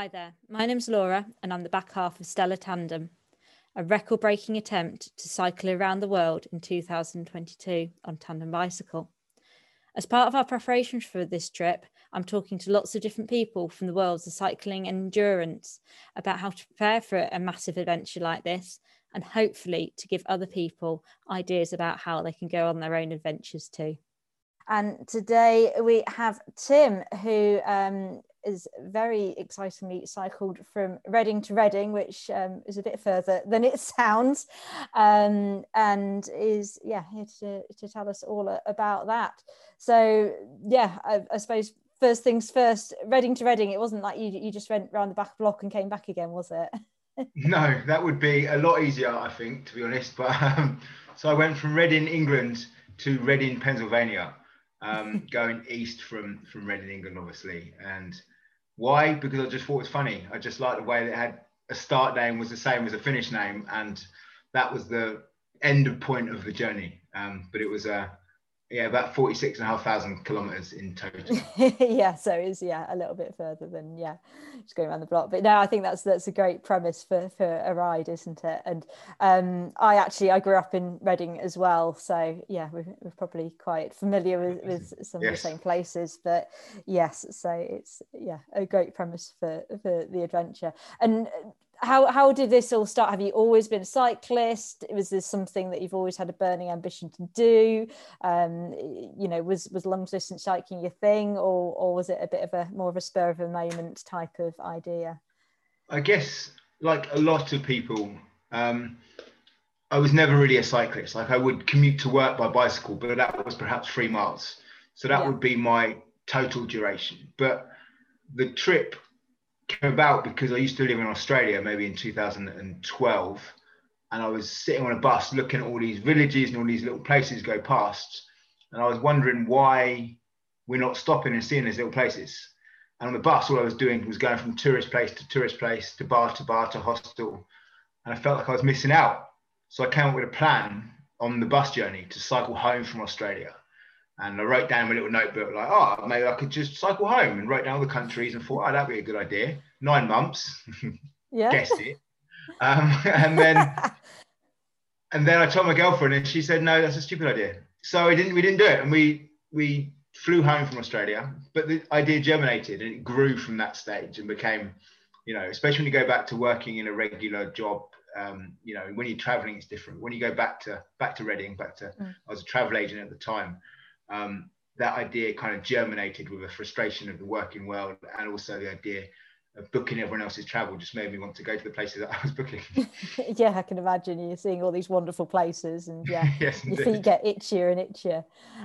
Hi there, my name's Laura, and I'm the back half of Stella Tandem, a record breaking attempt to cycle around the world in 2022 on tandem bicycle. As part of our preparations for this trip, I'm talking to lots of different people from the worlds of cycling and endurance about how to prepare for a massive adventure like this and hopefully to give other people ideas about how they can go on their own adventures too. And today we have Tim, who um, is very excitingly cycled from Reading to Reading, which um, is a bit further than it sounds, um, and is yeah here to, to tell us all about that. So yeah, I, I, suppose first things first, Reading to Reading. It wasn't like you you just went round the back block and came back again, was it? no, that would be a lot easier, I think, to be honest. But um, so I went from Reading, England, to Reading, Pennsylvania. Um, going east from from Reading, England, obviously, and why? Because I just thought it was funny. I just liked the way that had a start name was the same as a finish name, and that was the end point of the journey. Um, but it was a yeah, about 46 and a half thousand kilometers in total. yeah, so it's yeah, a little bit further than yeah, just going around the block. But no, I think that's that's a great premise for for a ride, isn't it? And um, I actually I grew up in Reading as well, so yeah, we're, we're probably quite familiar with, with some yes. of the same places. But yes, so it's yeah, a great premise for for the adventure. And how how did this all start? Have you always been a cyclist? Was this something that you've always had a burning ambition to do? Um, you know, was was long distance cycling your thing, or or was it a bit of a more of a spur of a moment type of idea? I guess, like a lot of people, um, I was never really a cyclist. Like I would commute to work by bicycle, but that was perhaps three miles, so that yeah. would be my total duration. But the trip came about because I used to live in Australia, maybe in 2012, and I was sitting on a bus looking at all these villages and all these little places go past, and I was wondering why we're not stopping and seeing these little places. And on the bus, all I was doing was going from tourist place to tourist place to bar to bar to hostel, and I felt like I was missing out. So I came up with a plan on the bus journey to cycle home from Australia. And I wrote down a little notebook, like, oh, maybe I could just cycle home and write down all the countries and thought, oh, that'd be a good idea. Nine months. Yeah. Guessed it. Um, and then and then I told my girlfriend and she said, no, that's a stupid idea. So I didn't we didn't do it. And we we flew home from Australia, but the idea germinated and it grew from that stage and became, you know, especially when you go back to working in a regular job um, you know, when you're traveling, it's different. When you go back to back to Reading, back to mm. I was a travel agent at the time um, that idea kind of germinated with a frustration of the working world and also the idea of booking everyone else's travel just made me want to go to the places that I was booking. yeah, I can imagine you're seeing all these wonderful places and yeah, yes, your feet get itchier and itchier.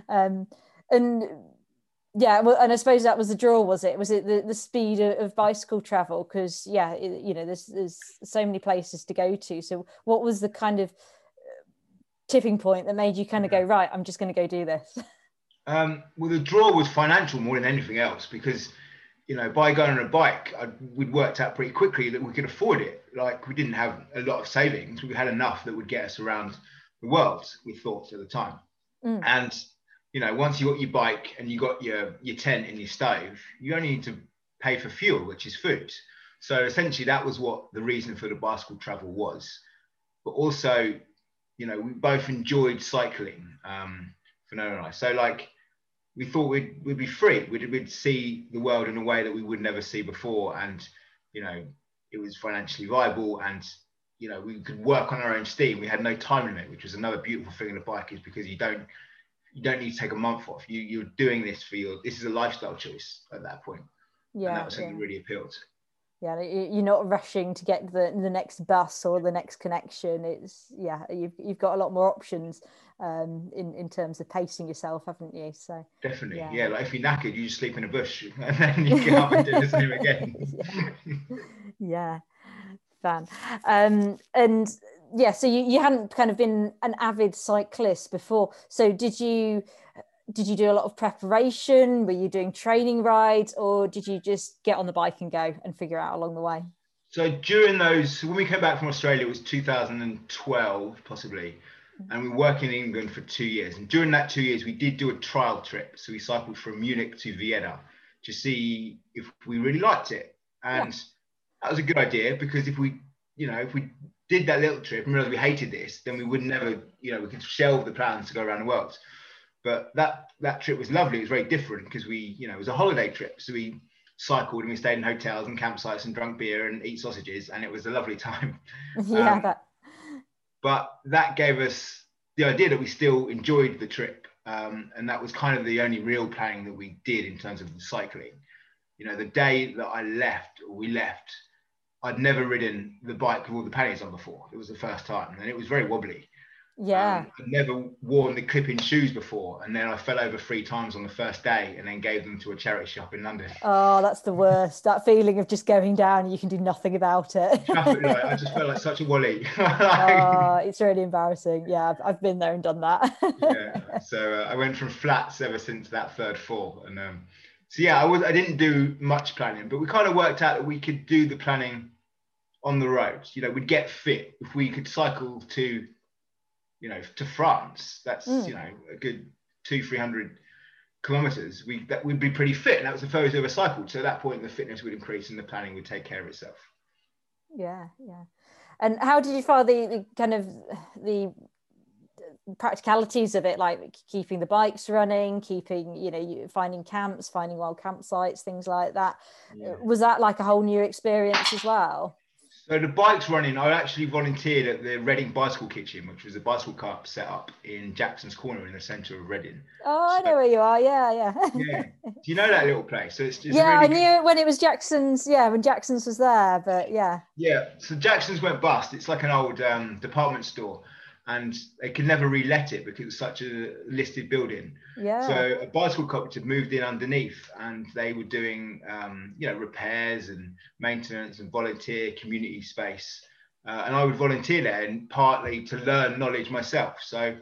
Um, and yeah, well, and I suppose that was the draw, was it? Was it the, the speed of, of bicycle travel? Because yeah, it, you know, there's there's so many places to go to. So what was the kind of uh, tipping point that made you kind of go right? I'm just going to go do this. Um, well, the draw was financial more than anything else because, you know, by going on a bike, I, we'd worked out pretty quickly that we could afford it. Like we didn't have a lot of savings, we had enough that would get us around the world. We thought at the time, mm. and you know, once you got your bike and you got your your tent and your stove, you only need to pay for fuel, which is food. So essentially, that was what the reason for the bicycle travel was. But also, you know, we both enjoyed cycling. Um, Fernando and I. So like we thought we'd, we'd be free. We'd, we'd see the world in a way that we would never see before. And, you know, it was financially viable and, you know, we could work on our own steam. We had no time limit, which was another beautiful thing in a bike is because you don't, you don't need to take a month off. You, you're doing this for your, this is a lifestyle choice at that point. Yeah. And that was something yeah. really appealed yeah you're not rushing to get the the next bus or the next connection. It's yeah you've, you've got a lot more options um, in in terms of pacing yourself haven't you? So definitely. yeah, yeah like if you're knackered you just sleep in a bush and then you get up and do the same again. Yeah, yeah. fun. Um, and yeah so you, you hadn't kind of been an avid cyclist before. So did you did you do a lot of preparation? Were you doing training rides or did you just get on the bike and go and figure out along the way? So during those, when we came back from Australia, it was 2012 possibly, mm-hmm. and we worked in England for two years. And during that two years, we did do a trial trip. So we cycled from Munich to Vienna to see if we really liked it. And yeah. that was a good idea because if we, you know, if we did that little trip and realized we hated this, then we would never, you know, we could shelve the plans to go around the world. But that that trip was lovely. It was very different because we, you know, it was a holiday trip. So we cycled and we stayed in hotels and campsites and drunk beer and eat sausages, and it was a lovely time. Yeah. Um, but... but that gave us the idea that we still enjoyed the trip. Um, and that was kind of the only real planning that we did in terms of the cycling. You know, the day that I left, or we left, I'd never ridden the bike with all the panniers on before. It was the first time, and it was very wobbly. Yeah. Um, I'd never worn the clipping shoes before, and then I fell over three times on the first day, and then gave them to a charity shop in London. Oh, that's the worst. that feeling of just going down, and you can do nothing about it. I just felt like such a wally. oh, it's really embarrassing. Yeah, I've, I've been there and done that. yeah. So uh, I went from flats ever since that third fall, and um, so yeah, I was I didn't do much planning, but we kind of worked out that we could do the planning on the roads. You know, we'd get fit if we could cycle to, you know, to France. That's mm. you know a good two three hundred kilometers. We that would be pretty fit, and that was the furthest ever cycled. So at that point, the fitness would increase, and the planning would take care of itself. Yeah, yeah. And how did you find the, the kind of the practicalities of it like keeping the bikes running keeping you know finding camps finding wild campsites things like that yeah. was that like a whole new experience as well so the bikes running, I actually volunteered at the Reading Bicycle Kitchen, which was a bicycle cup set up in Jackson's Corner in the centre of Reading. Oh, so, I know where you are. Yeah, yeah. yeah. Do you know that little place? So it's, it's yeah, really I knew good... when it was Jackson's. Yeah, when Jackson's was there, but yeah. Yeah. So Jackson's went bust. It's like an old um, department store and they could never re-let it because it was such a listed building. Yeah. So a bicycle cooperative had moved in underneath, and they were doing, um, you know, repairs and maintenance and volunteer community space. Uh, and I would volunteer there, and partly to learn knowledge myself. So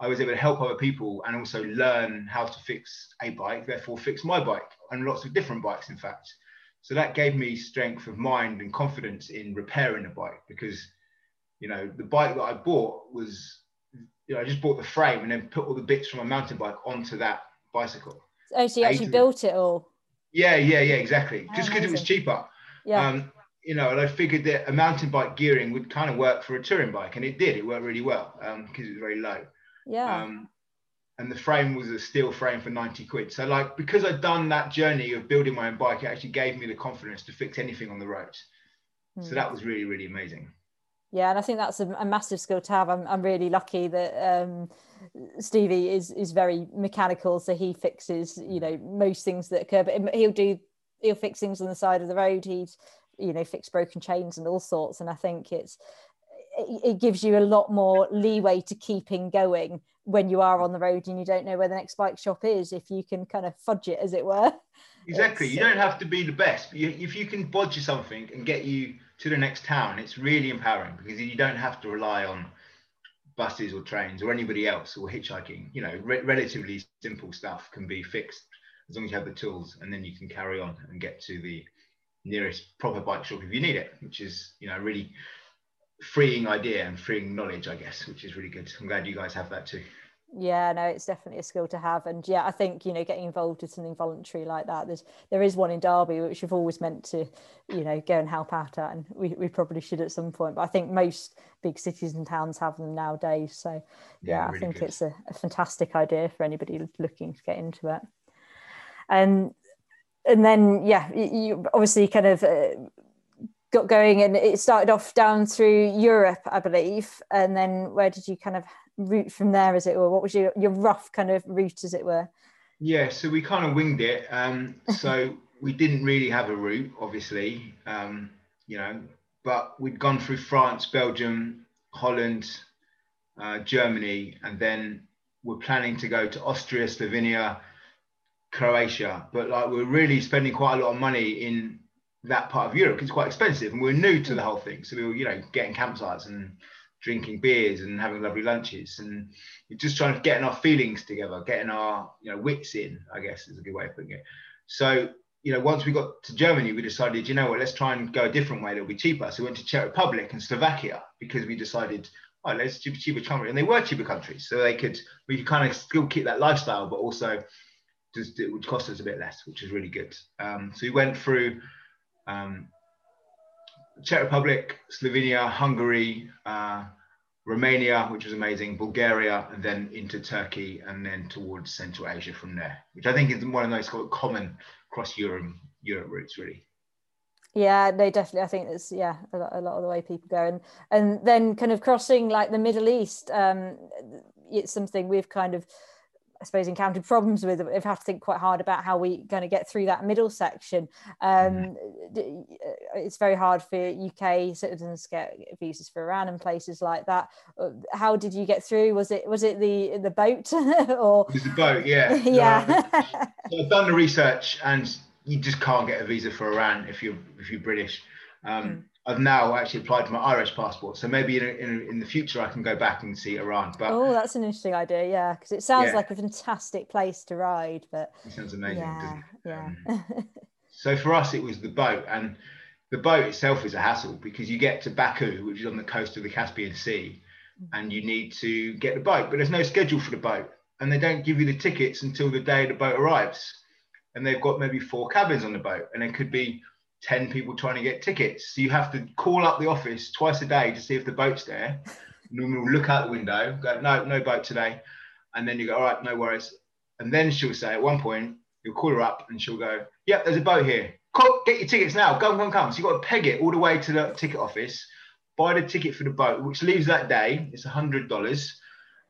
I was able to help other people and also learn how to fix a bike, therefore fix my bike and lots of different bikes, in fact. So that gave me strength of mind and confidence in repairing a bike because you know, the bike that I bought was, you know, I just bought the frame and then put all the bits from a mountain bike onto that bicycle. Oh, so you actually built it all? Yeah, yeah, yeah, exactly. Oh, just because it was cheaper. Yeah. Um, you know, and I figured that a mountain bike gearing would kind of work for a touring bike, and it did. It worked really well because um, it was very low. Yeah. Um, and the frame was a steel frame for 90 quid. So, like, because I'd done that journey of building my own bike, it actually gave me the confidence to fix anything on the road. Mm. So hmm. that was really, really amazing yeah and i think that's a, a, massive skill to have. I'm, I'm really lucky that um, stevie is is very mechanical so he fixes you know most things that occur but he'll do he'll fix things on the side of the road. He's you know fix broken chains and all sorts and i think it's it gives you a lot more leeway to keeping going when you are on the road and you don't know where the next bike shop is if you can kind of fudge it as it were. Exactly. It's, you don't have to be the best but you, if you can bodge something and get you to the next town, it's really empowering because you don't have to rely on buses or trains or anybody else or hitchhiking. You know, re- relatively simple stuff can be fixed as long as you have the tools, and then you can carry on and get to the nearest proper bike shop if you need it, which is you know really freeing idea and freeing knowledge, I guess, which is really good. I'm glad you guys have that too yeah no it's definitely a skill to have and yeah i think you know getting involved with something voluntary like that there's there is one in derby which you've always meant to you know go and help out at and we, we probably should at some point but i think most big cities and towns have them nowadays so yeah, yeah really i think good. it's a, a, fantastic idea for anybody looking to get into it and and then yeah you obviously kind of uh, got going and it started off down through europe i believe and then where did you kind of route from there, as it were? What was your, your rough kind of route, as it were? Yeah, so we kind of winged it. Um, so we didn't really have a route, obviously, um, you know, but we'd gone through France, Belgium, Holland, uh, Germany, and then we're planning to go to Austria, Slovenia, Croatia. But like we're really spending quite a lot of money in that part of Europe. It's quite expensive, and we're new to the whole thing. So we were, you know, getting campsites and drinking beers and having lovely lunches and just trying to getting our feelings together getting our you know wits in i guess is a good way of putting it. So you know once we got to germany we decided you know what? Let's try and go a different way. That'll be cheaper. So we went to czech republic and slovakia because we decided oh let's do cheaper country. And they were cheaper countries so they could we could kind of still keep that lifestyle but also just it would cost us a bit less which was really good. Um, so we went through um, Czech Republic, Slovenia, Hungary, uh, Romania, which was amazing, Bulgaria, and then into Turkey, and then towards Central Asia from there, which I think is one of those common across Europe, Europe routes, really. Yeah, no, definitely. I think it's yeah a lot, a lot of the way people go, and and then kind of crossing like the Middle East. Um, it's something we've kind of suppose encountered problems with. We've had to think quite hard about how we're going to get through that middle section. Um, mm. it's very hard for UK citizens to get visas for Iran and places like that. Uh, how did you get through? Was it was it the the boat or? It was the boat, yeah. yeah. so I've done the research, and you just can't get a visa for Iran if you're if you're British. Um, mm. I've now actually applied for my Irish passport, so maybe in, in, in the future I can go back and see Iran. But oh, that's an interesting idea, yeah, because it sounds yeah. like a fantastic place to ride. But it sounds amazing. Yeah, yeah. Um, so for us, it was the boat, and the boat itself is a hassle because you get to Baku, which is on the coast of the Caspian Sea, mm. and you need to get the boat, but there's no schedule for the boat, and they don't give you the tickets until the day the boat arrives, and they've got maybe four cabins on the boat, and it could be 10 people trying to get tickets. So you have to call up the office twice a day to see if the boat's there. And we'll look out the window, go, no, no boat today. And then you go, all right, no worries. And then she'll say at one point, you'll call her up and she'll go, yep, there's a boat here. Call, get your tickets now. Come, come, come. So you've got to peg it all the way to the ticket office, buy the ticket for the boat, which leaves that day. It's $100.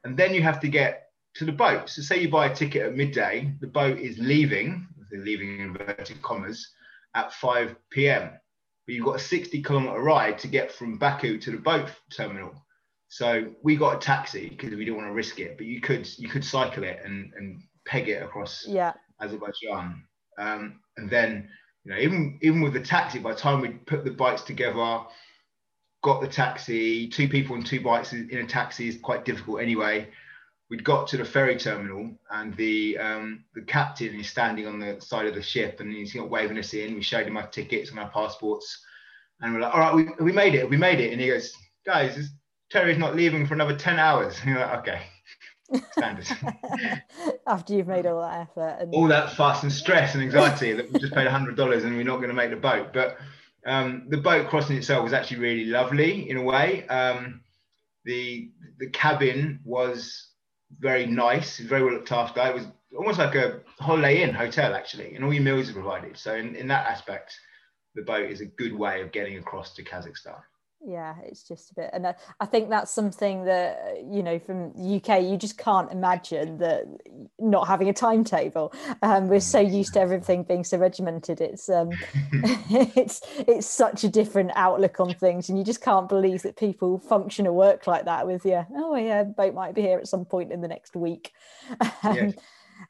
And then you have to get to the boat. So say you buy a ticket at midday, the boat is leaving, leaving in inverted commas, at 5 p.m. But you've got a 60 kilometer ride to get from Baku to the boat terminal. So we got a taxi because we didn't want to risk it. But you could you could cycle it and, and peg it across yeah. Azerbaijan. Um, and then you know even even with the taxi, by the time we put the bikes together, got the taxi, two people and two bikes in a taxi is quite difficult anyway we'd got to the ferry terminal and the um, the captain is standing on the side of the ship and he's waving us in. We showed him our tickets and our passports, and we're like, "All right, we, we made it, we made it." And he goes, "Guys, this ferry's not leaving for another ten hours." And you're like, "Okay." Standard. After you've made all that effort and all that fuss and stress and anxiety that we just paid hundred dollars and we're not going to make the boat, but um, the boat crossing itself was actually really lovely in a way. Um, the the cabin was very nice, very well looked after. It was almost like a holiday inn hotel actually, and all your meals are provided. So in, in that aspect, the boat is a good way of getting across to Kazakhstan yeah it's just a bit and I, I, think that's something that you know from the uk you just can't imagine that not having a timetable. Um, we're so used to everything being so regimented. It's um it's it's such a different outlook on things and you just can't believe that people function or work like that with yeah oh yeah boat might be here at some point in the next week. Yes. and,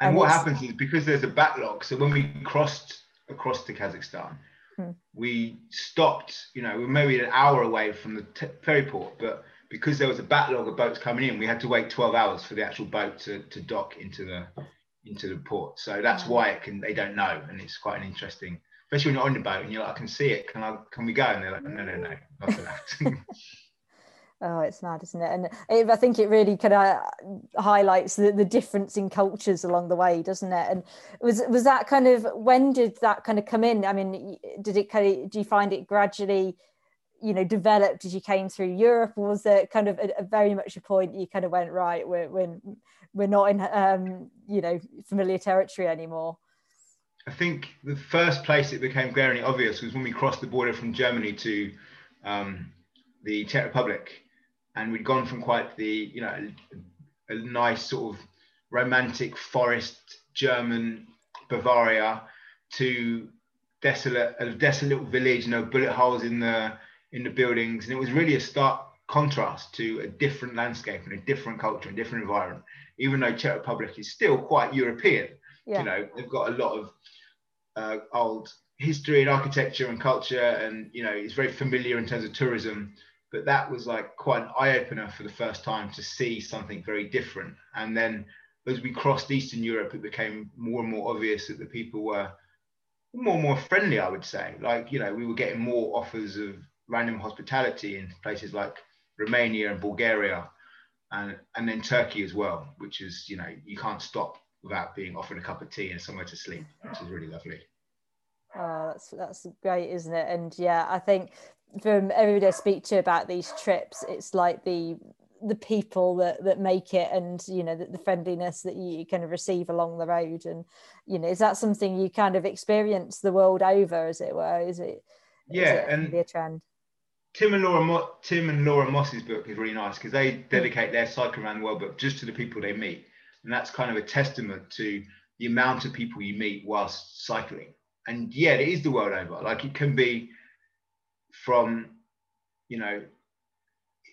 and what happens is because there's a backlog so when we crossed across to kazakhstan Hmm. We stopped, you know, we were maybe an hour away from the t- ferry port, but because there was a backlog of boats coming in, we had to wait 12 hours for the actual boat to, to dock into the into the port. So that's hmm. why it can they don't know, and it's quite an interesting, especially when you're on the boat and you're like, I can see it. Can I? Can we go? And they're like, No, no, no, not for that. Oh, it's mad, isn't it? And it, I think it really kind of highlights the, the difference in cultures along the way, doesn't it? And was was that kind of when did that kind of come in? I mean, did it kind of do you find it gradually, you know, developed as you came through Europe, or was it kind of a, a very much a point you kind of went right? We're we're, we're not in um, you know familiar territory anymore. I think the first place it became glaringly obvious was when we crossed the border from Germany to um, the Czech Republic and we'd gone from quite the you know a, a nice sort of romantic forest German Bavaria to desolate a desolate village, you know, bullet holes in the in the buildings, and it was really a stark contrast to a different landscape and a different culture and different environment. Even though Czech Republic is still quite European, yeah. you know, they've got a lot of uh, old history and architecture and culture, and you know, it's very familiar in terms of tourism but that was like quite an eye opener for the first time to see something very different. And then as we crossed Eastern Europe, it became more and more obvious that the people were more and more friendly, I would say. Like, you know, we were getting more offers of random hospitality in places like Romania and Bulgaria and, and then Turkey as well, which is, you know, you can't stop without being offered a cup of tea and somewhere to sleep, which is really lovely. Oh, that's that's great, isn't it? And yeah, I think from everybody I speak to about these trips, it's like the the people that that make it and you know the, the, friendliness that you kind of receive along the road. And you know is that something you kind of experience the world over as it were? Is it yeah is it and a trend? Tim and laura Mo- tim and laura moss's book is really nice because they hmm. dedicate their cycle around the world book just to the people they meet. And that's kind of a testament to the amount of people you meet whilst cycling. And yeah it is the world over. Like it can be from you know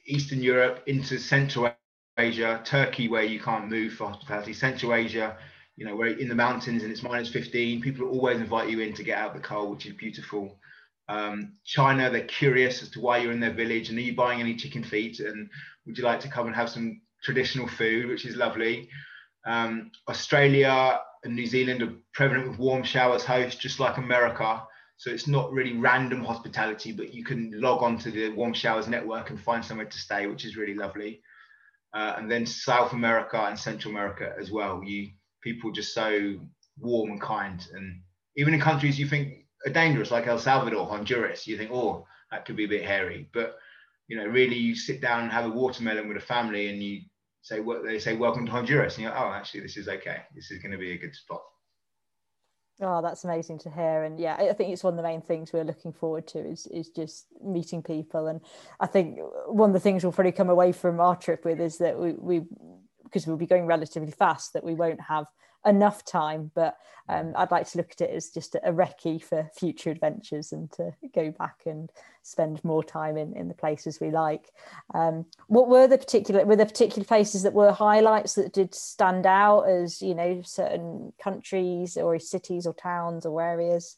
Eastern Europe into Central Asia, Turkey, where you can't move for hospitality, Central Asia, you know, where in the mountains and it's minus 15, people always invite you in to get out the cold, which is beautiful. Um, China, they're curious as to why you're in their village and are you buying any chicken feet and would you like to come and have some traditional food, which is lovely. Um, Australia and New Zealand are prevalent with warm showers hosts, just like America. So it's not really random hospitality, but you can log on to the Warm Showers network and find somewhere to stay, which is really lovely. Uh, and then South America and Central America as well. You people just so warm and kind, and even in countries you think are dangerous, like El Salvador, Honduras, you think, oh, that could be a bit hairy. But you know, really, you sit down and have a watermelon with a family, and you say what they say, welcome to Honduras, and you're, oh, actually, this is okay. This is going to be a good spot. Oh, that's amazing to hear. And yeah, I think it's one of the main things we're looking forward to is is just meeting people. And I think one of the things we'll probably come away from our trip with is that we, we because we'll be going relatively fast, that we won't have enough time. But um, I'd like to look at it as just a, a recce for future adventures and to go back and spend more time in, in the places we like. Um, what were the particular were the particular places that were highlights that did stand out as you know certain countries or cities or towns or areas?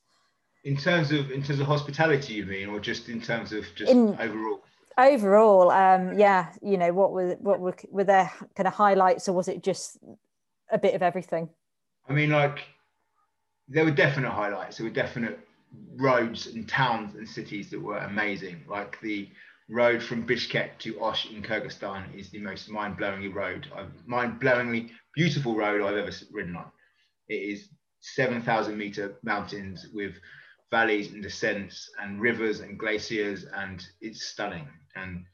In terms of in terms of hospitality, you mean, or just in terms of just in, overall? Overall, um, yeah, you know, what were what were were there kind of highlights, or was it just a bit of everything? I mean, like there were definite highlights. There were definite roads and towns and cities that were amazing. Like the road from Bishkek to Osh in Kyrgyzstan is the most mind-blowingly road, mind-blowingly beautiful road I've ever ridden on. It is 7,000 meter mountains with valleys and descents and rivers and glaciers, and it's stunning. And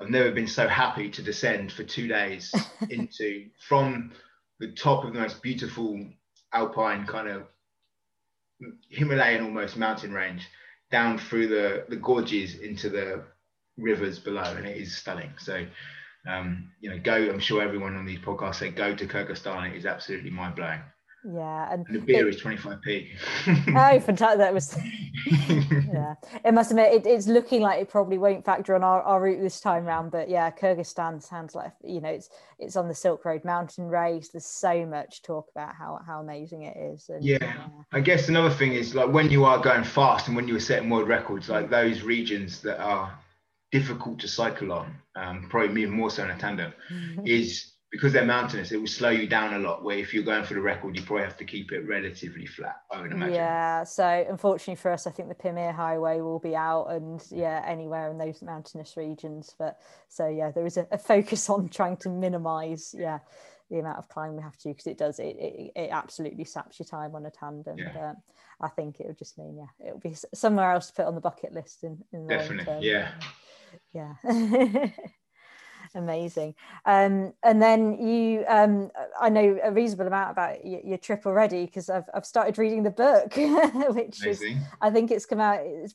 I've never been so happy to descend for two days into from the top of the most beautiful alpine kind of Himalayan almost mountain range down through the, the gorges into the rivers below, and it is stunning. So, um, you know, go. I'm sure everyone on these podcasts say go to Kyrgyzstan. It is absolutely mind blowing. Yeah, and, and the beer it, is 25p. oh, fantastic! That was yeah. It must admit it, it's looking like it probably won't factor on our, our route this time round, but yeah, Kyrgyzstan sounds like you know it's it's on the Silk Road mountain race. There's so much talk about how how amazing it is. And, yeah, yeah, I guess another thing is like when you are going fast and when you are setting world records, like those regions that are difficult to cycle on, um, probably even more so in a tandem, is because they're mountainous, it will slow you down a lot. Where if you're going for the record, you probably have to keep it relatively flat. I would imagine. Yeah. So unfortunately for us, I think the Pamir Highway will be out, and yeah, anywhere in those mountainous regions. But so yeah, there is a, a focus on trying to minimise yeah the amount of climb we have to do because it does it, it, it absolutely saps your time on a tandem. Yeah. But I think it would just mean yeah, it will be somewhere else to put on the bucket list in, in definitely yeah yeah. amazing. Um, and then you um, i know a reasonable amount about your, your trip already because I've, I've started reading the book which amazing. is i think it's come out it's,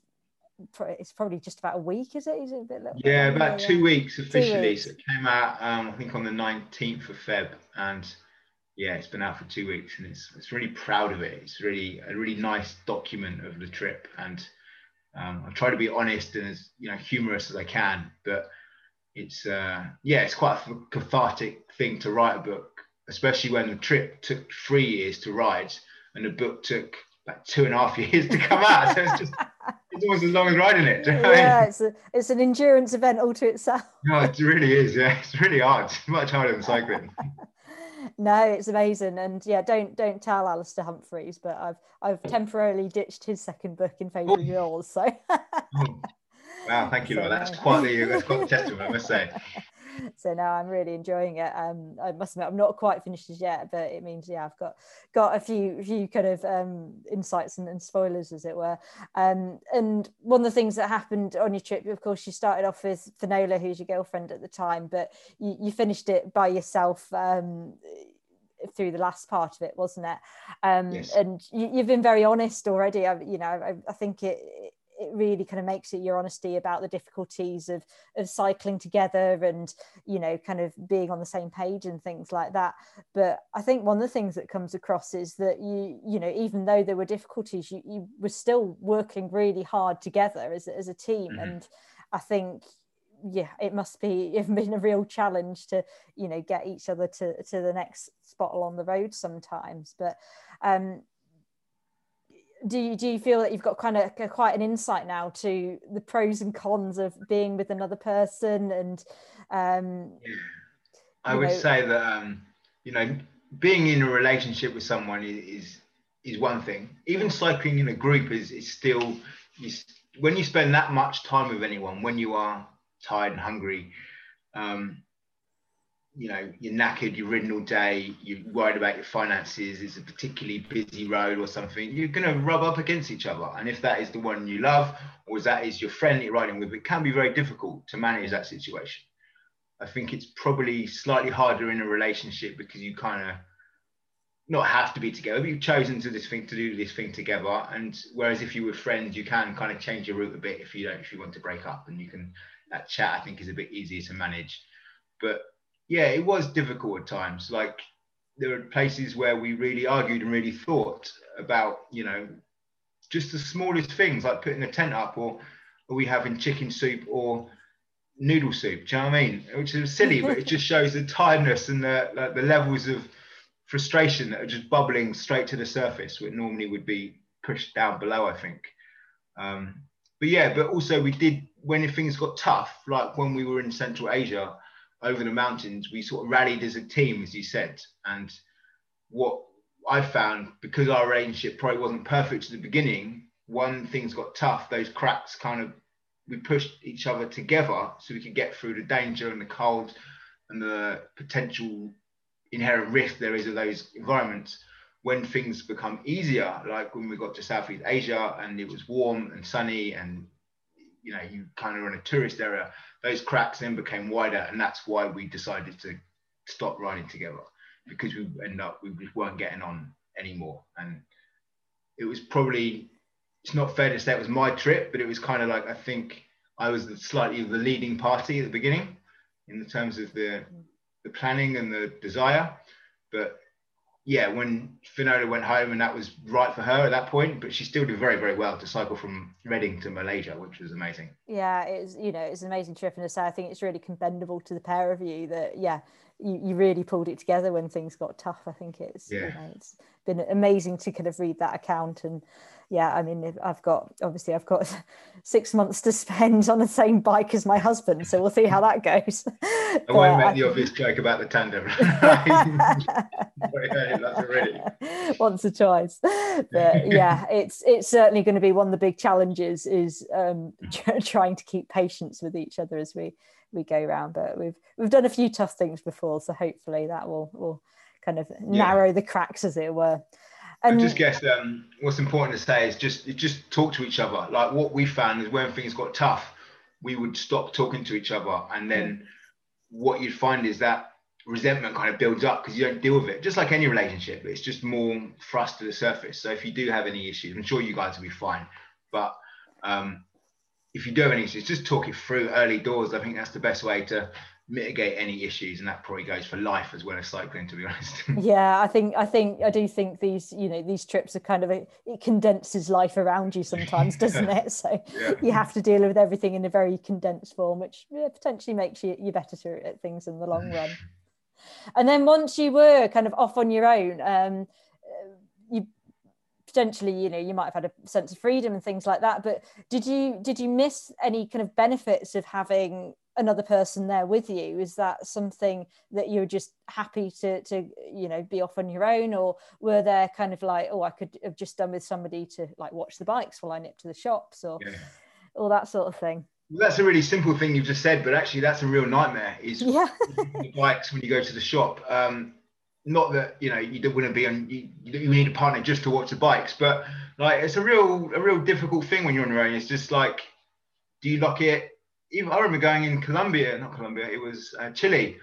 it's probably just about a week is it? Is it a bit yeah about two weeks officially. two weeks. so it came out um, i think on the 19th of feb and yeah it's been out for two weeks and it's it's really proud of it. It's really a really nice document of the trip and um, I try to be honest and as you know humorous as I can, but it's uh, yeah, it's quite a cathartic thing to write a book, especially when the trip took three years to write and the book took like two and a half years to come out. So it's just it's almost as long as writing it. yeah, it's a, it's an endurance event all to itself. no, it really is. Yeah, it's really hard. It's much harder than cycling. no, it's amazing, and yeah, don't don't tell Alastair Humphreys, but I've I've temporarily ditched his second book in favour of yours. So. Wow, thank you, so, That's quite the that's quite the testament, I must say. so now I'm really enjoying it. Um, I must admit I'm not quite finished as yet, but it means yeah I've got got a few few kind of um, insights and, and, spoilers as it were. Um, and one of the things that happened on your trip, of course, you started off with Finola, who's your girlfriend at the time, but you, you finished it by yourself. Um, through the last part of it, wasn't it? Um, yes. And you, have been very honest already. I, you know, I, I think it, it really kind of makes it your honesty about the difficulties of of cycling together and you know kind of being on the same page and things like that but i think one of the things that comes across is that you you know even though there were difficulties you, you were still working really hard together as, as a team mm-hmm. and i think yeah, it must be it's been a real challenge to you know get each other to to the next spot along the road sometimes. But um, do you do you feel that you've got kind of quite an insight now to the pros and cons of being with another person and um, yeah. I would know, say that um, you know being in a relationship with someone is is one thing. Even cycling in a group is is still is, when you spend that much time with anyone when you are tired and hungry. Um, you know, you're knackered, you're ridden all day, you're worried about your finances, it's a particularly busy road or something, you're going to rub up against each other. And if that is the one you love, or that is your friend you're riding with, it can be very difficult to manage that situation. I think it's probably slightly harder in a relationship because you kind of not have to be together, but you've chosen to this thing to do this thing together. And whereas if you were friends, you can kind of change your route a bit if you don't if you want to break up and you can that chat I think is a bit easier to manage. But yeah, it was difficult at times. Like there were places where we really argued and really thought about, you know, just the smallest things like putting a tent up or are we having chicken soup or noodle soup? Do you know what I mean? Which is silly, but it just shows the tiredness and the like the levels of frustration that are just bubbling straight to the surface, which normally would be pushed down below, I think. Um, but yeah, but also we did when things got tough, like when we were in Central Asia over the mountains, we sort of rallied as a team, as you said. And what I found, because our relationship probably wasn't perfect at the beginning, when things got tough, those cracks kind of we pushed each other together so we could get through the danger and the cold and the potential inherent risk there is of those environments when things become easier, like when we got to Southeast Asia and it was warm and sunny and you know you kind of in a tourist area, those cracks then became wider, and that's why we decided to stop riding together because we end up we just weren't getting on anymore, and it was probably it's not fair to say it was my trip, but it was kind of like I think I was slightly the leading party at the beginning in terms of the the planning and the desire, but yeah, when Finola went home and that was right for her at that point, but she still did very, very well to cycle from Reading to Malaysia, which was amazing. Yeah, it's you know it's an amazing trip, and so I think it's really commendable to the pair of you that yeah you, you really pulled it together when things got tough. I think it's yeah. you know, it's been amazing to kind of read that account and yeah, I mean, I've got obviously I've got six months to spend on the same bike as my husband, so we'll see how that goes. I won't make the obvious joke about the tandem. Once or twice, but yeah, it's it's certainly going to be one of the big challenges is um, trying to keep patience with each other as we we go around. But we've we've done a few tough things before, so hopefully that will will kind of narrow yeah. the cracks, as it were. And I just guess um, what's important to say is just just talk to each other. Like what we found is when things got tough, we would stop talking to each other, and then what you'd find is that resentment kind of builds up because you don't deal with it. Just like any relationship, it's just more thrust to the surface. So if you do have any issues, I'm sure you guys will be fine. But um, if you do have any issues, just talk it through early doors. I think that's the best way to mitigate any issues and that probably goes for life as well as cycling to be honest yeah i think i think i do think these you know these trips are kind of a, it condenses life around you sometimes doesn't it so yeah. you have to deal with everything in a very condensed form which yeah, potentially makes you you better at things in the long run and then once you were kind of off on your own um, potentially you know you might have had a sense of freedom and things like that but did you did you miss any kind of benefits of having another person there with you is that something that you're just happy to to you know be off on your own or were there kind of like oh i could have just done with somebody to like watch the bikes while i nip to the shops or yeah. all that sort of thing that's a really simple thing you've just said, but actually that's a real nightmare. Is yeah. bikes when you go to the shop. Um, not that you know you don't want to be on. You, you need a partner just to watch the bikes, but like it's a real a real difficult thing when you're on your own. It's just like, do you lock it? Even I remember going in Colombia, not Colombia, it was uh, Chile.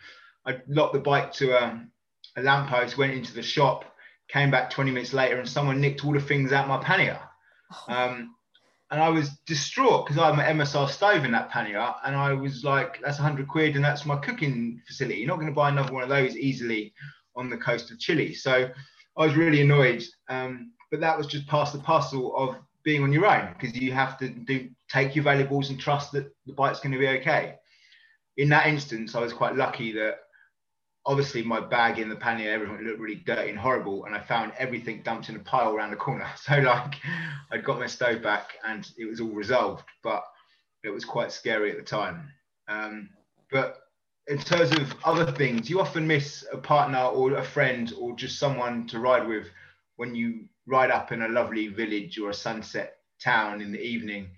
I locked the bike to um, a lamppost, went into the shop, came back 20 minutes later, and someone nicked all the things out my pannier. Oh. Um, and I was distraught because I have an MSR stove in that pannier, and I was like, "That's 100 quid, and that's my cooking facility. You're not going to buy another one of those easily on the coast of Chile." So I was really annoyed. Um, but that was just part the parcel of being on your own because you have to do take your valuables and trust that the bike's going to be okay. In that instance, I was quite lucky that obviously my bag in the pannier, everything looked really dirty and horrible, and I found everything dumped in a pile around the corner. So like, I'd got my stove back and it was all resolved, but it was quite scary at the time. Um, but in terms of other things, you often miss a partner or a friend or just someone to ride with when you ride up in a lovely village or a sunset town in the evening,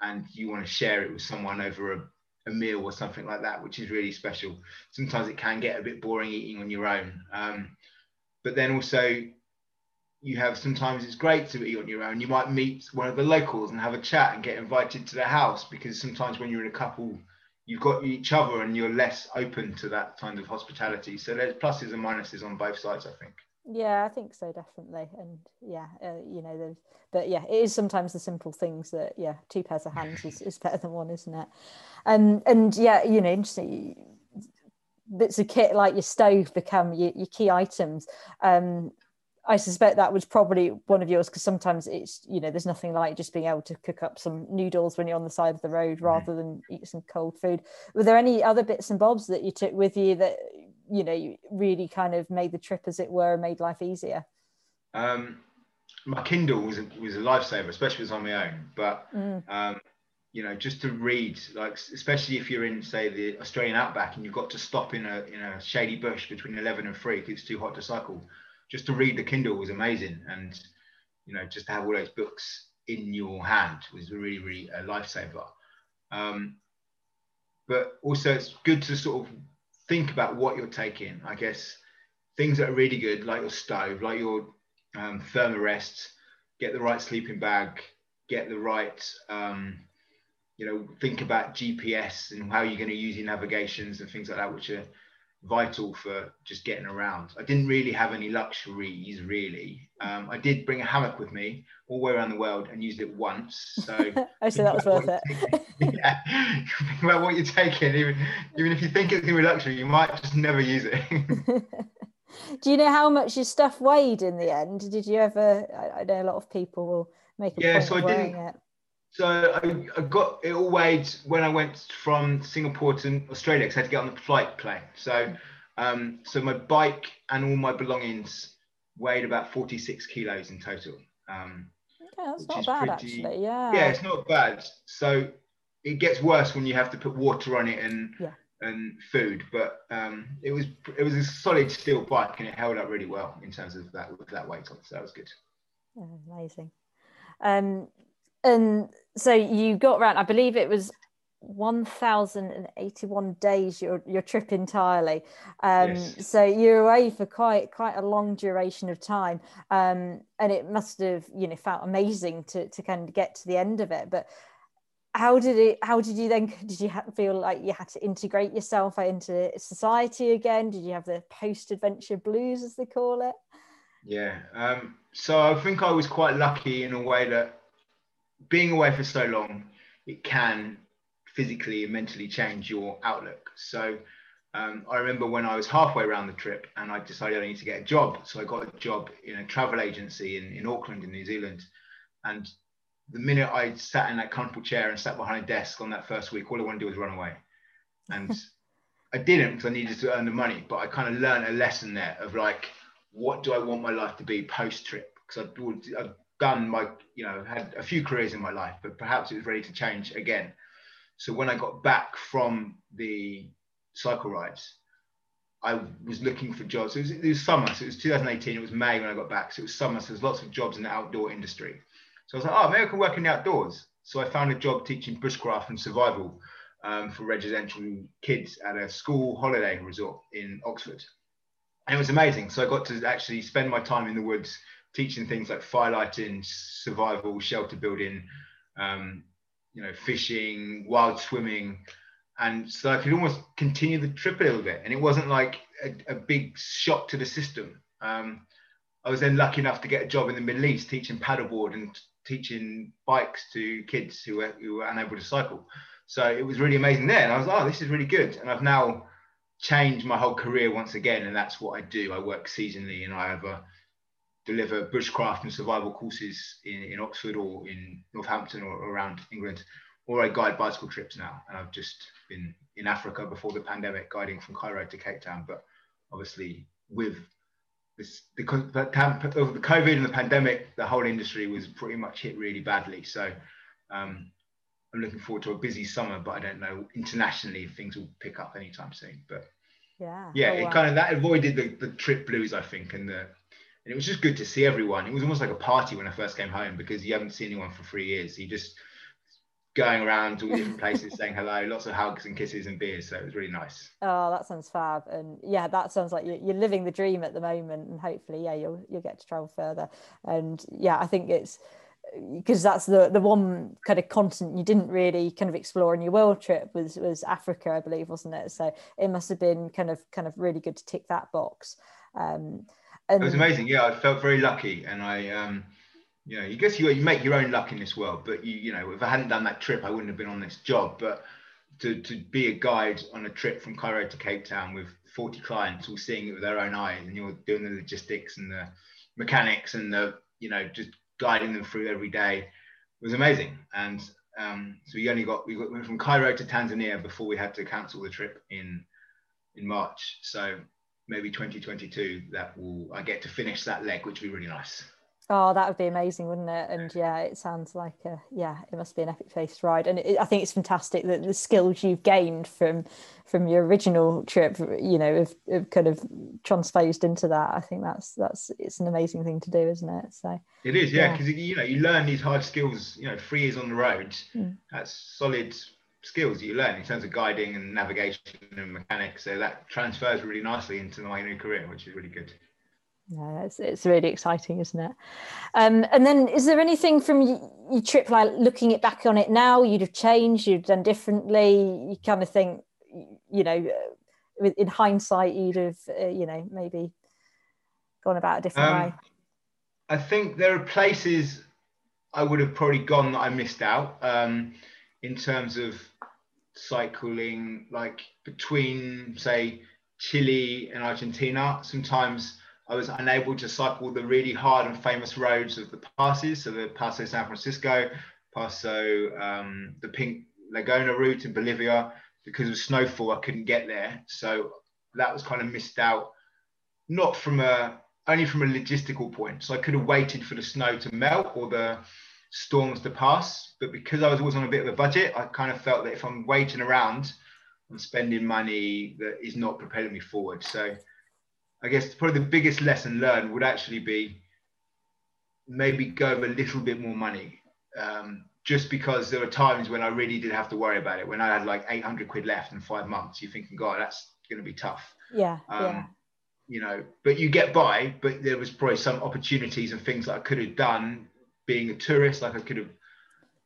and you want to share it with someone over a a meal or something like that, which is really special. Sometimes it can get a bit boring eating on your own. Um, but then also, you have sometimes it's great to eat on your own. You might meet one of the locals and have a chat and get invited to their house because sometimes when you're in a couple, you've got each other and you're less open to that kind of hospitality. So there's pluses and minuses on both sides, I think. Yeah, I think so, definitely. And yeah, uh, you know, but yeah, it is sometimes the simple things that, yeah, two pairs of hands is, is better than one, isn't it? And, and yeah, you know, interesting bits of kit like your stove become your, your key items. Um, I suspect that was probably one of yours because sometimes it's you know there's nothing like just being able to cook up some noodles when you're on the side of the road mm-hmm. rather than eat some cold food. Were there any other bits and bobs that you took with you that you know really kind of made the trip as it were and made life easier um, my kindle was a, was a lifesaver especially if it's on my own but mm. um, you know just to read like especially if you're in say the australian outback and you've got to stop in a in a shady bush between 11 and 3 because it's too hot to cycle just to read the kindle was amazing and you know just to have all those books in your hand was really really a lifesaver um, but also it's good to sort of think about what you're taking. I guess things that are really good, like your stove, like your um, thermarest, get the right sleeping bag, get the right, um, you know, think about GPS and how you're going to use your navigations and things like that, which are vital for just getting around. I didn't really have any luxuries, really. Um, I did bring a hammock with me all the way around the world and used it once. So I say that was worth it. yeah, think about what you're taking. Even even if you think it's gonna be luxury, you might just never use it. Do you know how much your stuff weighed in the end? Did you ever? I, I know a lot of people will make a yeah. so I didn't. It. So I, I, got it all weighed when I went from Singapore to Australia because I had to get on the flight plane. So, um, so my bike and all my belongings weighed about 46 kilos in total. Um, okay, that's not bad pretty, actually. Yeah. Yeah, it's not bad. So it gets worse when you have to put water on it and yeah. and food. But um, it was it was a solid steel bike and it held up really well in terms of that with that weight on. So that was good. Yeah, amazing. Um, and so you got around i believe it was 1081 days your your trip entirely. Um, yes. so you're away for quite quite a long duration of time. Um, and it must have you know felt amazing to to kind of get to the end of it. But how did it how did you then did you feel like you had to integrate yourself into society again? Did you have the post adventure blues as they call it? Yeah um, so i think i was quite lucky in a way that being away for so long, it can physically and mentally change your outlook. So um, I remember when I was halfway around the trip and I decided I need to get a job. So I got a job in a travel agency in, in Auckland in New Zealand. And the minute I sat in that comfortable chair and sat behind a desk on that first week, all I wanted to do was run away. And I didn't because I needed to earn the money, but I kind of learned a lesson there of like, what do I want my life to be post trip? Because I'd, I'd done my, you know, had a few careers in my life, but perhaps it was ready to change again. So when I got back from the cycle rides, I was looking for jobs. It was, it was summer, so it was 2018. It was May when I got back, so it was summer. So there's lots of jobs in the outdoor industry. So I was like, oh, maybe I can work in the outdoors. So I found a job teaching bushcraft and survival um, for residential kids at a school holiday resort in Oxford. And it was amazing. So I got to actually spend my time in the woods teaching things like firelighting, survival, shelter building, um, you know, fishing, wild swimming. And so I could almost continue the trip a little bit. And it wasn't like a, a big shock to the system. Um, I was then lucky enough to get a job in the Middle East teaching paddleboard and teaching bikes to kids who were, who were unable to cycle. So it was really amazing there. And I was, like, oh, this is really good. And I've now changed my whole career once again. And that's what I do. I work seasonally and I have a deliver bushcraft and survival courses in, in Oxford or in Northampton or around England, or I guide bicycle trips now. And I've just been in Africa before the pandemic, guiding from Cairo to Cape Town. But obviously, with this, the, the COVID and the pandemic, the whole industry was pretty much hit really badly. So um, I'm looking forward to a busy summer, but I don't know internationally if things will pick up anytime soon. But yeah, yeah, oh, it wow. kind of that avoided the, the trip blues, I think, and the and it was just good to see everyone. It was almost like a party when I first came home because you haven't seen anyone for three years. You just going around to all different places saying hello, lots of hugs and kisses and beers. So it was really nice. Oh, that sounds fab. And yeah, that sounds like you're living the dream at the moment. And hopefully, yeah, you'll you'll get to travel further. And yeah, I think it's because that's the the one kind of continent you didn't really kind of explore in your world trip was was Africa, I believe, wasn't it? So it must have been kind of kind of really good to tick that box. Um, and it was amazing. Yeah, I felt very lucky, and I, um, you know, you guess you you make your own luck in this world. But you, you know, if I hadn't done that trip, I wouldn't have been on this job. But to to be a guide on a trip from Cairo to Cape Town with 40 clients all seeing it with their own eyes, and you're doing the logistics and the mechanics and the, you know, just guiding them through every day was amazing. And um, so we only got we got, went from Cairo to Tanzania before we had to cancel the trip in in March. So maybe 2022 that will I get to finish that leg, which would be really nice. Oh, that would be amazing, wouldn't it? And yeah, it sounds like a yeah, it must be an epic face ride. And it, I think it's fantastic that the skills you've gained from from your original trip, you know, have, have kind of transposed into that. I think that's that's it's an amazing thing to do, isn't it? So it is, yeah, because yeah. you know you learn these hard skills. You know, three years on the road, mm. that's solid skills that you learn in terms of guiding and navigation and mechanics. So that transfers really nicely into my new career, which is really good. Yeah, it's, it's really exciting, isn't it? Um, and then, is there anything from your trip, like looking it back on it now, you'd have changed, you'd have done differently? You kind of think, you know, in hindsight, you'd have, uh, you know, maybe gone about a different um, way. I think there are places I would have probably gone that I missed out um, in terms of cycling like between say Chile and Argentina. Sometimes I was unable to cycle the really hard and famous roads of the passes, so the Paso San Francisco, Paso, um, the Pink Laguna route in Bolivia, because of snowfall. I couldn't get there, so that was kind of missed out. Not from a only from a logistical point. So I could have waited for the snow to melt or the storms to pass. But because I was always on a bit of a budget, I kind of felt that if I'm waiting around, I'm spending money that is not propelling me forward. So I guess probably the biggest lesson learned would actually be maybe go with a little bit more money. Um, just because there were times when I really did have to worry about it. When I had like 800 quid left in five months, you're thinking, God, that's going to be tough. Yeah. Um, yeah. You know, but you get by. But there was probably some opportunities and things that I could have done being a tourist, like I could have,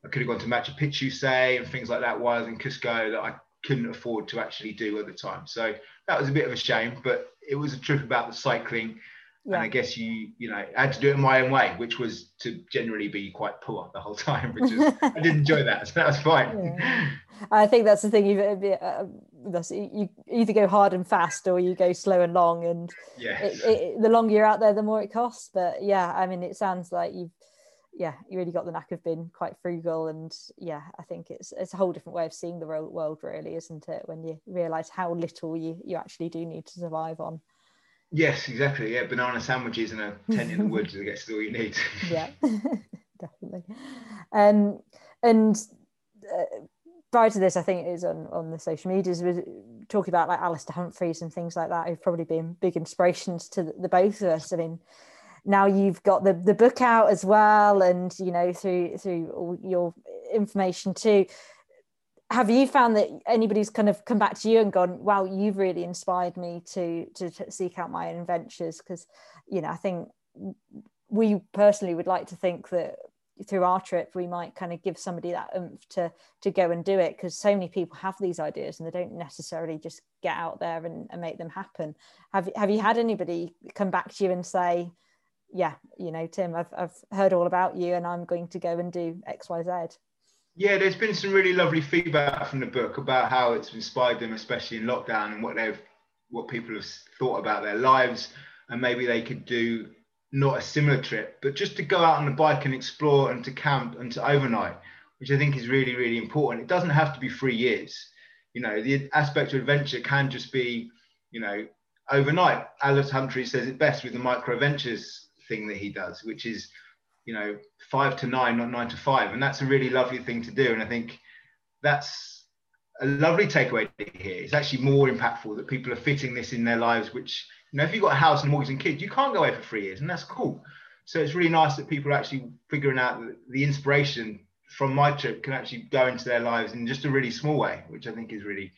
I could have gone to Machu Picchu, say, and things like that while I was in Cusco that I couldn't afford to actually do at the time. So that was a bit of a shame, but it was a trip about the cycling. Yeah. And I guess you, you know, I had to do it in my own way, which was to generally be quite poor the whole time, which is, I did enjoy that. So that was fine. Yeah. I think that's the thing. You, uh, that's, you either go hard and fast or you go slow and long. And yes. it, it, the longer you're out there, the more it costs. But yeah, I mean, it sounds like you've, yeah, you really got the knack of being quite frugal, and yeah, I think it's it's a whole different way of seeing the world, really, isn't it? When you realise how little you you actually do need to survive on. Yes, exactly. Yeah, banana sandwiches and a tent in the woods, I guess, is all you need. yeah, definitely. Um, and uh, prior to this, I think it is on, on the social medias, was talking about like Alastair Humphreys and things like that, who've probably been big inspirations to the, the both of us. I mean, now you've got the, the book out as well and you know through through all your information too. Have you found that anybody's kind of come back to you and gone wow you've really inspired me to to, seek out my own adventures? Because you know i think we personally would like to think that through our trip we might kind of give somebody that oomph to to go and do it because so many people have these ideas and they don't necessarily just get out there and, and make them happen. Have, have you had anybody come back to you and say yeah you know tim I've, I've heard all about you and i'm going to go and do xyz yeah there's been some really lovely feedback from the book about how it's inspired them especially in lockdown and what they've what people have thought about their lives and maybe they could do not a similar trip, but just to go out on the bike and explore and to camp and to overnight, which I think is really, really important. It doesn't have to be three years. You know, the aspect of adventure can just be, you know, overnight. Alastair Humphrey says it best with the microadventures thing that he does, which is, you know, five to nine, not nine to five. And that's a really lovely thing to do. And I think that's a lovely takeaway here. It's actually more impactful that people are fitting this in their lives, which you know, if you've got a house and mortgage and kids, you can't go away for three years, and that's cool. So it's really nice that people are actually figuring out the inspiration from my trip can actually go into their lives in just a really small way, which I think is really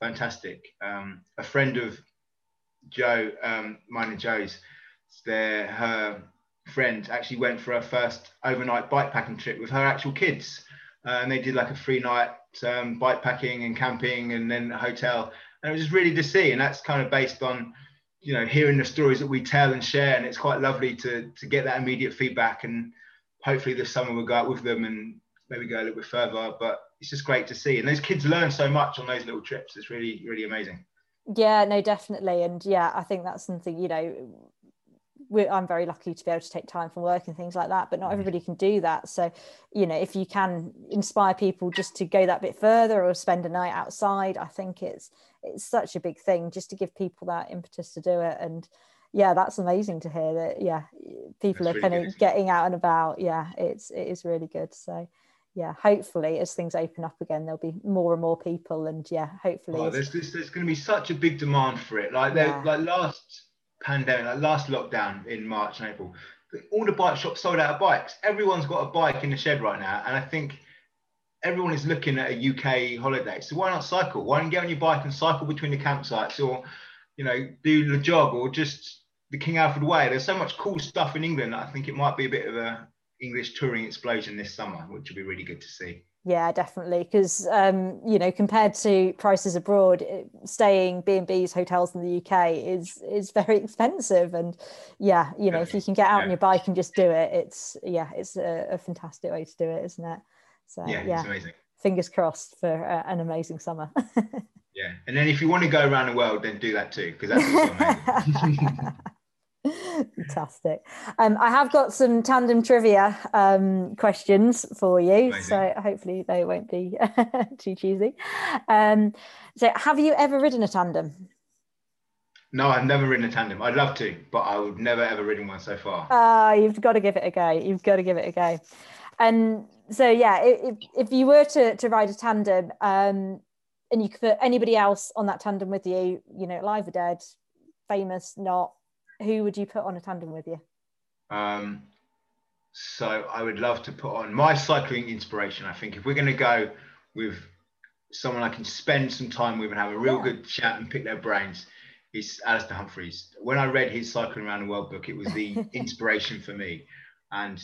fantastic. Um, a friend of Joe, um, mine and Joe's, their her friend actually went for her first overnight bike packing trip with her actual kids, uh, and they did like a free night um, bike packing and camping, and then a hotel, and it was just really to see. And that's kind of based on you know hearing the stories that we tell and share. And it's quite lovely to to get that immediate feedback. And hopefully this summer we'll go out with them and maybe go a little bit further. But it's just great to see. And those kids learn so much on those little trips. It's really really amazing. Yeah no definitely. And yeah i think that's something you know I'm very lucky to be able to take time from work and things like that, but not mm. everybody can do that. So, you know, if you can inspire people just to go that bit further or spend a night outside, I think it's it's such a big thing just to give people that impetus to do it. And yeah, that's amazing to hear that. Yeah, people that's are really kind of getting out and about. Yeah, it's it is really good. So yeah, hopefully as things open up again, there'll be more and more people, and yeah, hopefully. Oh, there's, there's, there's going to be such a big demand for it. Like yeah. like last pandemic, like last lockdown in March and April, all the bike shops sold out of bikes. Everyone's got a bike in the shed right now, and I think everyone is looking at a UK holiday. So why not cycle? Why don't you get on your bike and cycle between the campsites, or you know, do the jog, or just the King Alfred Way? There's so much cool stuff in England. I think it might be a bit of a English touring explosion this summer, which would be really good to see. Yeah, definitely. Because um, you know, compared to prices abroad, staying B and B's hotels in the UK is is very expensive. And yeah, you know, if you can get out yeah. on your bike and just do it, it's yeah, it's a, a fantastic way to do it, isn't it? So yeah, yeah. amazing. Fingers crossed for uh, an amazing summer. yeah, and then if you want to go around the world, then do that too, because that's amazing. Fantastic. Um, I have got some tandem trivia um, questions for you, Amazing. so hopefully they won't be too cheesy. Um, so, have you ever ridden a tandem? No, I've never ridden a tandem. I'd love to, but I've never ever ridden one so far. Ah, uh, you've got to give it a go. You've got to give it a go. And so, yeah, if, if you were to, to ride a tandem, um, and you could put anybody else on that tandem with you, you know, live or dead, famous, not, who would you put on a tandem with you? Um, so I would love to put on my cycling inspiration. I think if we're going to go with someone I can spend some time with and have a real yeah. good chat and pick their brains, it's Alastair Humphreys. When I read his Cycling Around the World book, it was the inspiration for me. And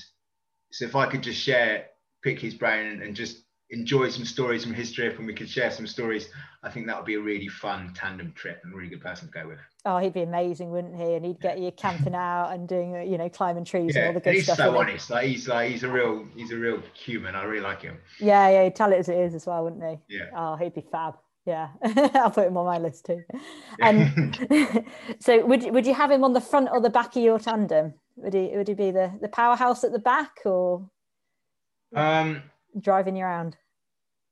so if I could just share, pick his brain and just enjoy some stories from his trip and we could share some stories, I think that would be a really fun tandem trip and a really good person to go with. Oh, he'd be amazing, wouldn't he? And he'd get you camping out and doing, you know, climbing trees yeah, and all the good he's stuff. He's so honest. Like he's like he's a real he's a real human. I really like him. Yeah, yeah, he'd tell it as it is as well, wouldn't he? Yeah. Oh, he'd be fab. Yeah, I'll put him on my list too. And so, would would you have him on the front or the back of your tandem? Would he would he be the the powerhouse at the back or um driving you around?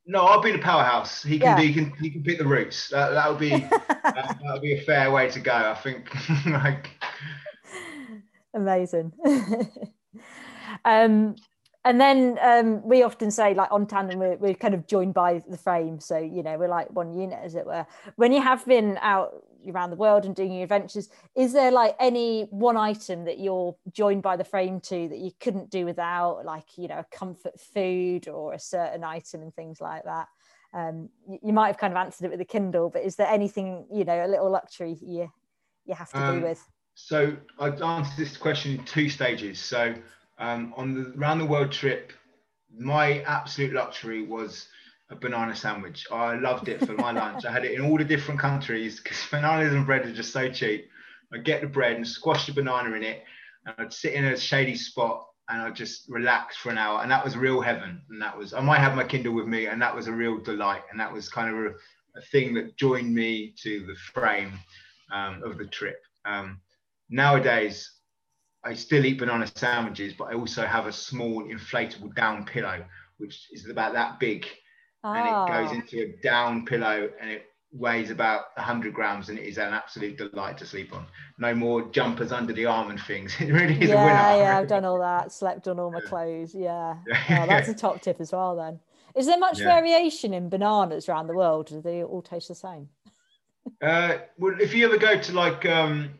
No, I'll be the powerhouse. He can yeah. he can he can pick the routes. That that would be that would be a fair way to go. I think. like amazing. um, and then um, we often say like on tandem we're, we're kind of joined by the frame. So you know we're like one unit as it were. When you have been out around the world and doing your adventures is there like any one item that you're joined by the frame to that you couldn't do without like you know a comfort food or a certain item and things like that? Um, you, you, might have kind of answered it with the kindle but is there anything you know a little luxury you you have to um, do with? so i'd answer this question in two stages. So um, on the round the world trip my absolute luxury was a banana sandwich. I loved it for my lunch. I had it in all the different countries because bananas and bread are just so cheap. I'd get the bread and squash the banana in it, and I'd sit in a shady spot and I'd just relax for an hour. And that was real heaven. And that was, I might have my Kindle with me, and that was a real delight. And that was kind of a, a thing that joined me to the frame um, of the trip. Um, nowadays, I still eat banana sandwiches, but I also have a small inflatable down pillow, which is about that big oh. and it goes ah. into a down pillow and it weighs about 100 grams and it is an absolute delight to sleep on. No more jumpers under the arm and things. It really is yeah, a winner. Yeah, I've done all that. Slept on all my clothes. Yeah. Oh, that's a top tip as well then. Is there much yeah. variation in bananas around the world? Do they all taste the same? uh, well, if you ever go to like um,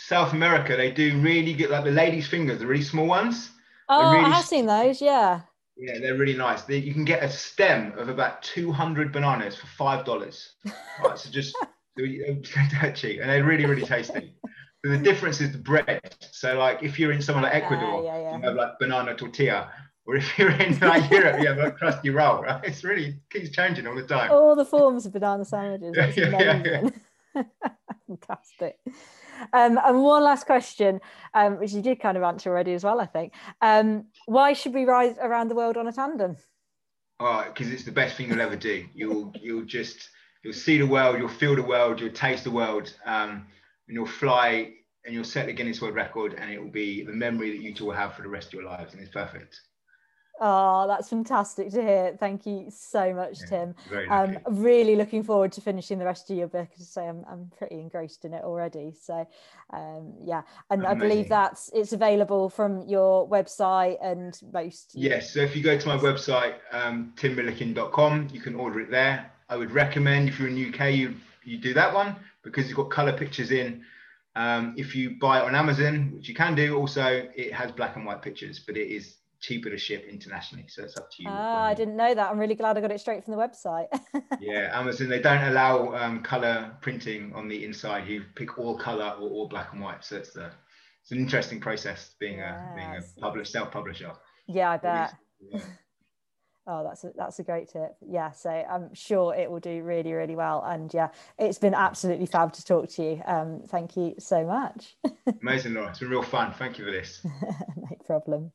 South America, they do really get like the lady's fingers, the really small ones. Oh, really I have seen those. Yeah. Yeah, they're really nice. They, you can get a stem of about 200 bananas for five dollars. right, so just um, that cheap, and they're really, really tasty. But the difference is the bread. So, like, if you're in somewhere like ah, Ecuador, yeah, yeah, yeah. you have like banana tortilla, or if you're in like Europe, you have a crusty roll. Right? It's really keeps changing all the time. All the forms of banana sandwiches. That's amazing. Fantastic. Um, and one last question, um, which you did kind of answer already as well, I think. Um, why should we ride around the world on a tandem? Oh, because it's the best thing you'll ever do. You'll you'll just you'll see the world, you'll feel the world, you'll taste the world, um, and you'll fly and you'll set the Guinness World Record, and it will be the memory that you two will have for the rest of your lives, and it's perfect. Oh, that's fantastic to hear. Thank you so much, yeah, Tim. Um, really looking forward to finishing the rest of your book. As I say, I'm, I'm pretty engrossed in it already. So, um, yeah, and Amazing. I believe that's it's available from your website and most. Yes, so if you go to my website, um, timmillikin.com, you can order it there. I would recommend if you're in the UK, you you do that one because you've got color pictures in. Um, if you buy it on Amazon, which you can do, also it has black and white pictures, but it is cheaper to ship internationally. So it's up to you. Ah, I didn't know that. I'm really glad I got it straight from the website. yeah, Amazon, they don't allow um, color printing on the inside. You pick all color or all black and white. So it's, a, it's an interesting process being a, being a self-publisher. Yeah, I bet. Oh, that's a, that's a great tip. Yeah, so I'm sure it will do really, really well. And yeah, it's been absolutely fab to talk to you. Um, thank you so much. Amazing, Laura. It's been real fun. Thank you for this. no problem.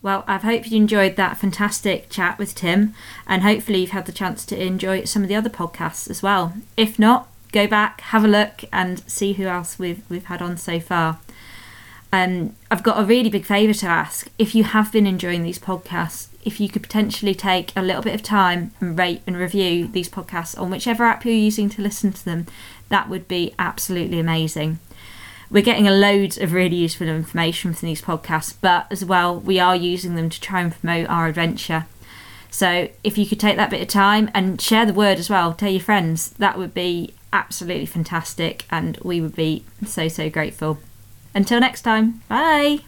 Well, I hope you enjoyed that fantastic chat with Tim, and hopefully you've had the chance to enjoy some of the other podcasts as well. If not, go back, have a look, and see who else we've we've had on so far. Um, I've got a really big favour to ask. If you have been enjoying these podcasts, if you could potentially take a little bit of time and rate and review these podcasts on whichever app you're using to listen to them, that would be absolutely amazing we're getting a load of really useful information from these podcasts, but as well, we are using them to try and promote our adventure. So if you could take that bit of time and share the word as well, tell your friends, that would be absolutely fantastic, and we would be so, so grateful. Until next time, bye.